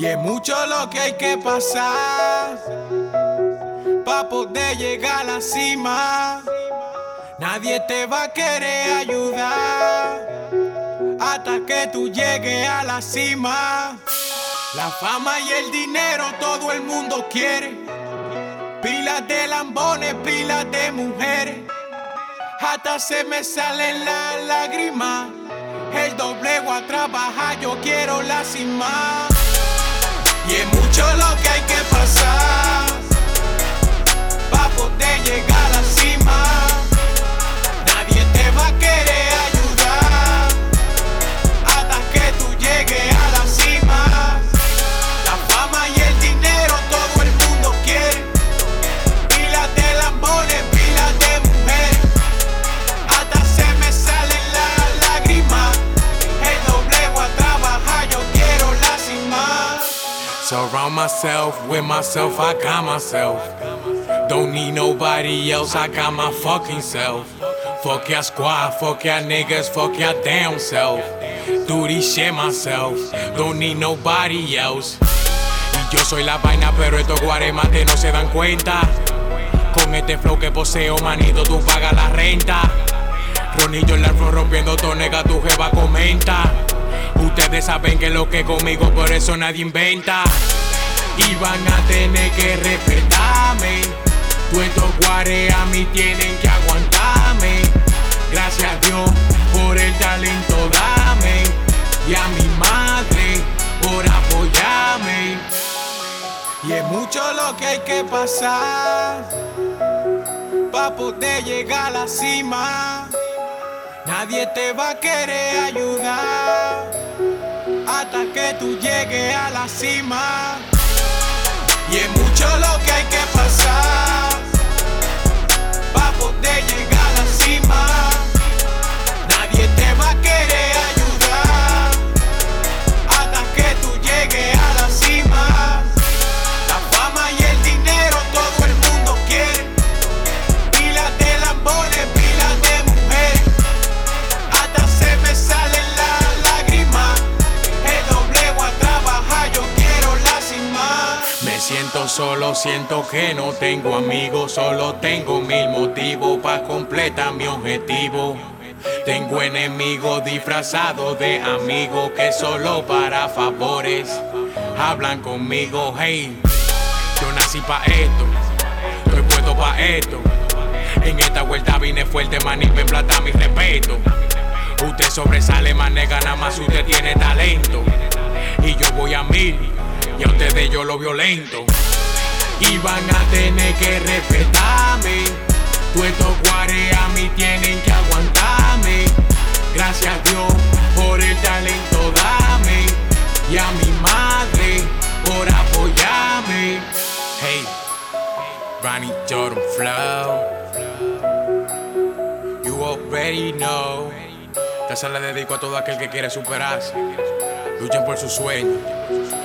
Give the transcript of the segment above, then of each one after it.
Y es mucho lo que hay que pasar para poder llegar a la cima. Nadie te va a querer ayudar hasta que tú llegues a la cima. La fama y el dinero todo el mundo quiere. Pilas de lambones, pilas de mujeres. Hasta se me salen las lágrimas. El doblego a trabajar, yo quiero la cima. Y Myself with myself, I got myself. Don't need nobody else, I got my fucking self. Fuck your squad, fuck your niggas, fuck your damn self. Do this shit myself, don't need nobody else. Y yo soy la vaina, pero estos guaremates no se dan cuenta. Con este flow que poseo, manito, tú pagas la renta. Ronillo en la rompiendo tonega, tu jeva comenta. Ustedes saben que lo que conmigo, por eso nadie inventa. Y van a tener que respetarme. Tú estos a mí tienen que aguantarme. Gracias a Dios por el talento, dame. Y a mi madre por apoyarme. Y es mucho lo que hay que pasar para poder llegar a la cima. Nadie te va a querer ayudar hasta que tú llegues a la cima. Y es mucho lo que hay que pasar siento solo, siento que no tengo amigos. Solo tengo mil motivos para completar mi objetivo. Tengo enemigos disfrazados de amigos que solo para favores hablan conmigo. Hey, yo nací pa' esto, estoy puesto pa' esto. En esta vuelta vine fuerte, man, y me plata mi respeto. Usted sobresale, man, nega, nada más usted tiene talento. Y yo voy a mil, y a ustedes yo lo violento. Y van a tener que respetarme. Tú estos guares a mí tienen que aguantarme. Gracias a Dios por el talento, dame. Y a mi madre por apoyarme. Hey, Ronnie Jordan Flow. You already know. Esta se la dedico a todo aquel que quiere superarse. Luchen por sus sueños.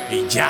Y ya.